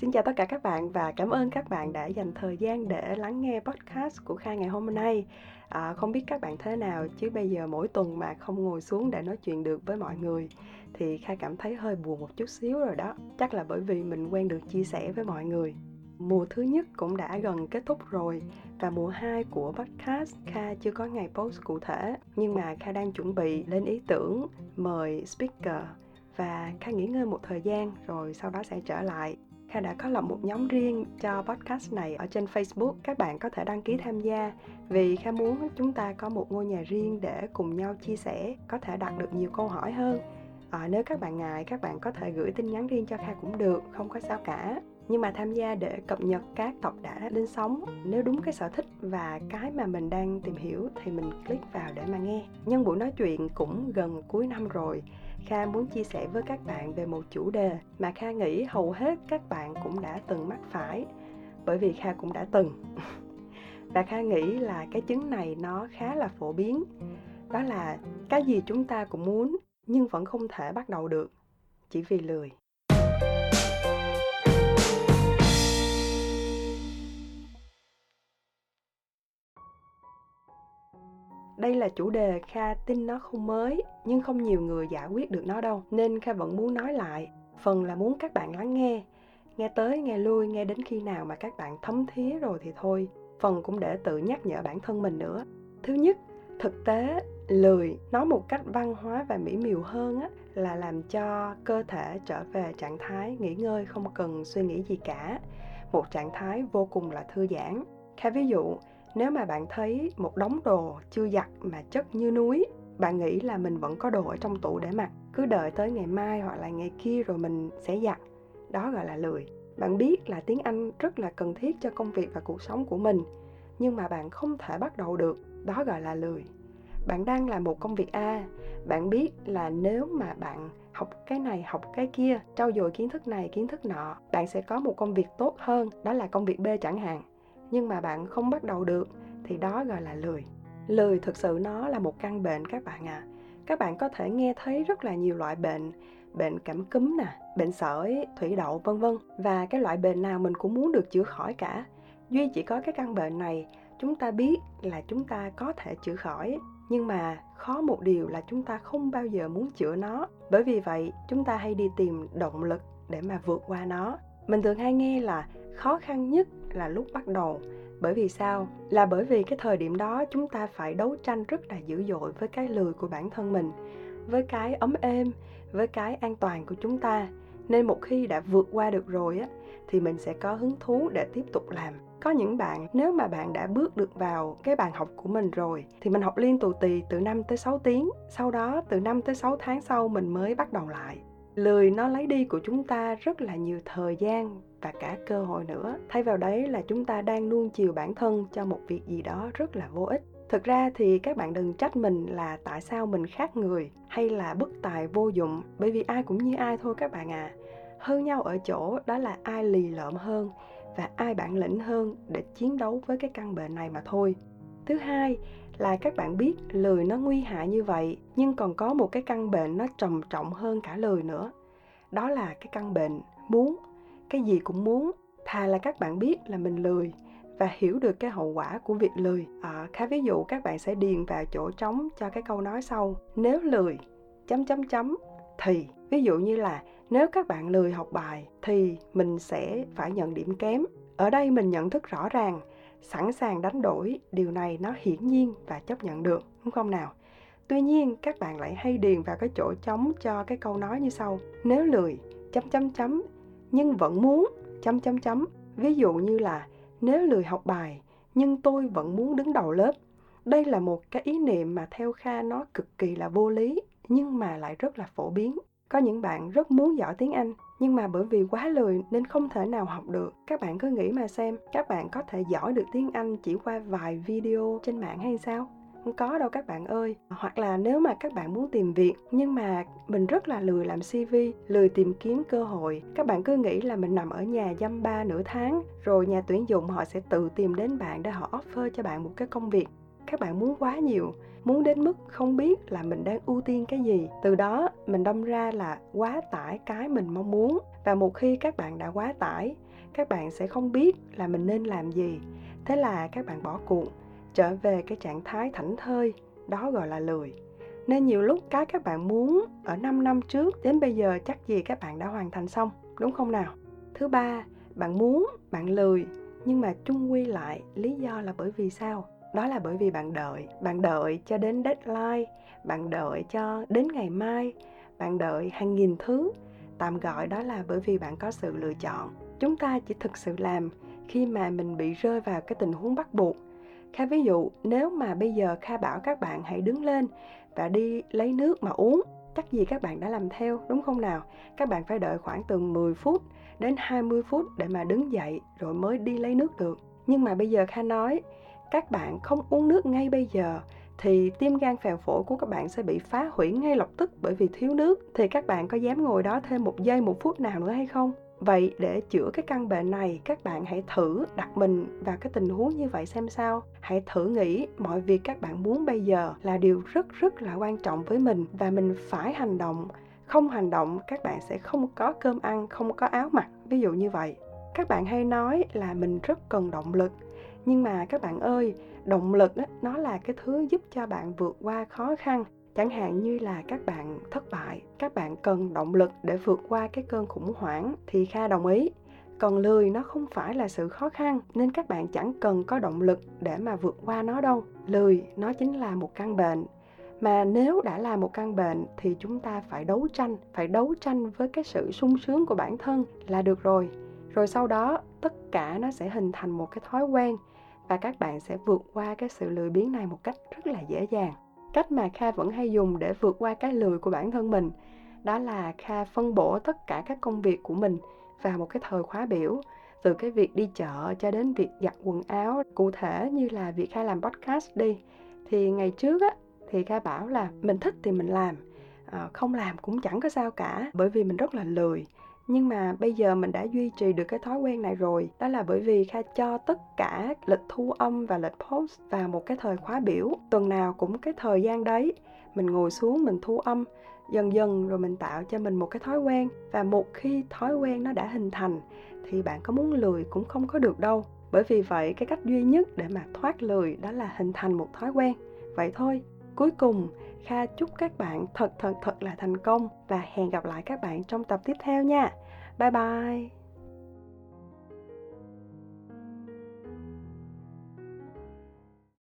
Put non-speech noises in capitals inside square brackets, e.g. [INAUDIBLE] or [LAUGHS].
Xin chào tất cả các bạn và cảm ơn các bạn đã dành thời gian để lắng nghe podcast của Kha ngày hôm nay. À, không biết các bạn thế nào chứ bây giờ mỗi tuần mà không ngồi xuống để nói chuyện được với mọi người thì Kha cảm thấy hơi buồn một chút xíu rồi đó. Chắc là bởi vì mình quen được chia sẻ với mọi người. Mùa thứ nhất cũng đã gần kết thúc rồi và mùa 2 của podcast Kha chưa có ngày post cụ thể nhưng mà Kha đang chuẩn bị lên ý tưởng mời speaker và Kha nghỉ ngơi một thời gian rồi sau đó sẽ trở lại Kha đã có lập một nhóm riêng cho podcast này ở trên Facebook. Các bạn có thể đăng ký tham gia vì Kha muốn chúng ta có một ngôi nhà riêng để cùng nhau chia sẻ, có thể đặt được nhiều câu hỏi hơn. À, nếu các bạn ngại, các bạn có thể gửi tin nhắn riêng cho Kha cũng được, không có sao cả. Nhưng mà tham gia để cập nhật các tập đã lên sóng Nếu đúng cái sở thích và cái mà mình đang tìm hiểu thì mình click vào để mà nghe Nhân buổi nói chuyện cũng gần cuối năm rồi Kha muốn chia sẻ với các bạn về một chủ đề mà Kha nghĩ hầu hết các bạn cũng đã từng mắc phải, bởi vì Kha cũng đã từng. [LAUGHS] Và Kha nghĩ là cái chứng này nó khá là phổ biến. Đó là cái gì chúng ta cũng muốn nhưng vẫn không thể bắt đầu được, chỉ vì lười. Đây là chủ đề kha tin nó không mới nhưng không nhiều người giải quyết được nó đâu nên kha vẫn muốn nói lại. Phần là muốn các bạn lắng nghe. Nghe tới nghe lui nghe đến khi nào mà các bạn thấm thía rồi thì thôi. Phần cũng để tự nhắc nhở bản thân mình nữa. Thứ nhất thực tế lười. Nói một cách văn hóa và mỹ miều hơn á, là làm cho cơ thể trở về trạng thái nghỉ ngơi không cần suy nghĩ gì cả. Một trạng thái vô cùng là thư giãn. Kha ví dụ nếu mà bạn thấy một đống đồ chưa giặt mà chất như núi, bạn nghĩ là mình vẫn có đồ ở trong tủ để mặc. Cứ đợi tới ngày mai hoặc là ngày kia rồi mình sẽ giặt. Đó gọi là lười. Bạn biết là tiếng anh rất là cần thiết cho công việc và cuộc sống của mình, nhưng mà bạn không thể bắt đầu được. Đó gọi là lười. Bạn đang làm một công việc a, bạn biết là nếu mà bạn học cái này, học cái kia, trau dồi kiến thức này, kiến thức nọ, bạn sẽ có một công việc tốt hơn. Đó là công việc b chẳng hạn nhưng mà bạn không bắt đầu được, thì đó gọi là lười. Lười thực sự nó là một căn bệnh các bạn à các bạn có thể nghe thấy rất là nhiều loại bệnh bệnh cảm cúm nè, bệnh sởi, thủy đậu, vân vân. Và cái loại bệnh nào mình cũng muốn được chữa khỏi cả. Duy chỉ có cái căn bệnh này, chúng ta biết là chúng ta có thể chữa khỏi. Nhưng mà khó một điều là chúng ta không bao giờ muốn chữa nó. Bởi vì vậy, chúng ta hay đi tìm động lực để mà vượt qua nó. Mình thường hay nghe là khó khăn nhất là lúc bắt đầu. Bởi vì sao? Là bởi vì cái thời điểm đó chúng ta phải đấu tranh rất là dữ dội với cái lười của bản thân mình, với cái ấm êm, với cái an toàn của chúng ta. Nên một khi đã vượt qua được rồi á, thì mình sẽ có hứng thú để tiếp tục làm. Có những bạn, nếu mà bạn đã bước được vào cái bàn học của mình rồi, thì mình học liên tù tì từ 5 tới 6 tiếng. Sau đó, từ 5 tới 6 tháng sau, mình mới bắt đầu lại. Lười nó lấy đi của chúng ta rất là nhiều thời gian và cả cơ hội nữa. Thay vào đấy là chúng ta đang nuông chiều bản thân cho một việc gì đó rất là vô ích. Thực ra thì các bạn đừng trách mình là tại sao mình khác người hay là bất tài vô dụng, bởi vì ai cũng như ai thôi các bạn à. Hơn nhau ở chỗ đó là ai lì lợm hơn và ai bản lĩnh hơn để chiến đấu với cái căn bệnh này mà thôi. Thứ hai là các bạn biết lười nó nguy hại như vậy, nhưng còn có một cái căn bệnh nó trầm trọng hơn cả lười nữa. Đó là cái căn bệnh muốn cái gì cũng muốn thà là các bạn biết là mình lười và hiểu được cái hậu quả của việc lười. À, khá ví dụ các bạn sẽ điền vào chỗ trống cho cái câu nói sau. Nếu lười chấm chấm chấm thì. Ví dụ như là nếu các bạn lười học bài thì mình sẽ phải nhận điểm kém. Ở đây mình nhận thức rõ ràng sẵn sàng đánh đổi điều này nó hiển nhiên và chấp nhận được đúng không nào? Tuy nhiên các bạn lại hay điền vào cái chỗ trống cho cái câu nói như sau. Nếu lười chấm chấm chấm nhưng vẫn muốn, chấm chấm chấm. Ví dụ như là, nếu lười học bài, nhưng tôi vẫn muốn đứng đầu lớp. Đây là một cái ý niệm mà theo kha nó cực kỳ là vô lý, nhưng mà lại rất là phổ biến. Có những bạn rất muốn giỏi tiếng anh, nhưng mà bởi vì quá lười nên không thể nào học được. Các bạn cứ nghĩ mà xem, các bạn có thể giỏi được tiếng anh chỉ qua vài video trên mạng hay sao? Không có đâu các bạn ơi. Hoặc là nếu mà các bạn muốn tìm việc, nhưng mà mình rất là lười làm cv lười tìm kiếm cơ hội, các bạn cứ nghĩ là mình nằm ở nhà dăm ba nửa tháng, rồi nhà tuyển dụng họ sẽ tự tìm đến bạn để họ offer cho bạn một cái công việc. Các bạn muốn quá nhiều, muốn đến mức không biết là mình đang ưu tiên cái gì. Từ đó, mình đâm ra là quá tải cái mình mong muốn. Và một khi các bạn đã quá tải, các bạn sẽ không biết là mình nên làm gì. Thế là các bạn bỏ cuộc trở về cái trạng thái thảnh thơi, đó gọi là lười. Nên nhiều lúc cái các bạn muốn ở 5 năm trước, đến bây giờ chắc gì các bạn đã hoàn thành xong, đúng không nào? Thứ ba, bạn muốn, bạn lười, nhưng mà chung quy lại lý do là bởi vì sao? Đó là bởi vì bạn đợi bạn đợi cho đến deadline, bạn đợi cho đến ngày mai, bạn đợi hàng nghìn thứ. Tạm gọi đó là bởi vì bạn có sự lựa chọn. Chúng ta chỉ thực sự làm khi mà mình bị rơi vào cái tình huống bắt buộc kha, ví dụ, nếu mà bây giờ kha bảo các bạn hãy đứng lên và đi lấy nước mà uống, chắc gì các bạn đã làm theo, đúng không nào? Các bạn phải đợi khoảng từ 10 phút đến 20 phút để mà đứng dậy rồi mới đi lấy nước được. Nhưng mà bây giờ kha nói, các bạn không uống nước ngay bây giờ thì tim gan phèo phổi của các bạn sẽ bị phá hủy ngay lập tức bởi vì thiếu nước. Thì các bạn có dám ngồi đó thêm một giây, một phút nào nữa hay không? Vậy để chữa cái căn bệnh này các bạn hãy thử đặt mình vào cái tình huống như vậy xem sao. Hãy thử nghĩ mọi việc các bạn muốn bây giờ là điều rất rất là quan trọng với mình và mình phải hành động. Không hành động các bạn sẽ không có cơm ăn không có áo mặc ví dụ như vậy. Các bạn hay nói là mình rất cần động lực. Nhưng mà các bạn ơi động lực đó, nó là cái thứ giúp cho bạn vượt qua khó khăn chẳng hạn như là các bạn thất bại, các bạn cần động lực để vượt qua cái cơn khủng hoảng thì kha đồng ý. Còn lười nó không phải là sự khó khăn, nên các bạn chẳng cần có động lực để mà vượt qua nó đâu. Lười, nó chính là một căn bệnh. Mà nếu đã là một căn bệnh thì chúng ta phải đấu tranh, phải đấu tranh với cái sự sung sướng của bản thân là được rồi. Rồi sau đó, tất cả nó sẽ hình thành một cái thói quen và các bạn sẽ vượt qua cái sự lười biếng này một cách rất là dễ dàng cách mà kha vẫn hay dùng để vượt qua cái lười của bản thân mình, đó là kha phân bổ tất cả các công việc của mình vào một cái thời khóa biểu, từ cái việc đi chợ cho đến việc giặt quần áo. Cụ thể như là việc kha làm podcast đi, thì ngày trước á, thì kha bảo là mình thích thì mình làm ờ, không làm cũng chẳng có sao cả, bởi vì mình rất là lười nhưng mà bây giờ mình đã duy trì được cái thói quen này rồi. Đó là bởi vì kha cho tất cả lịch thu âm và lịch post vào một cái thời khóa biểu. Tuần nào cũng cái thời gian đấy, mình ngồi xuống mình thu âm, dần dần rồi mình tạo cho mình một cái thói quen. Và một khi thói quen nó đã hình thành, thì bạn có muốn lười cũng không có được đâu. Bởi vì vậy cái cách duy nhất để mà thoát lười đó là hình thành một thói quen. Vậy thôi cuối cùng, Kha chúc các bạn thật thật thật là thành công và hẹn gặp lại các bạn trong tập tiếp theo nha. Bye bye.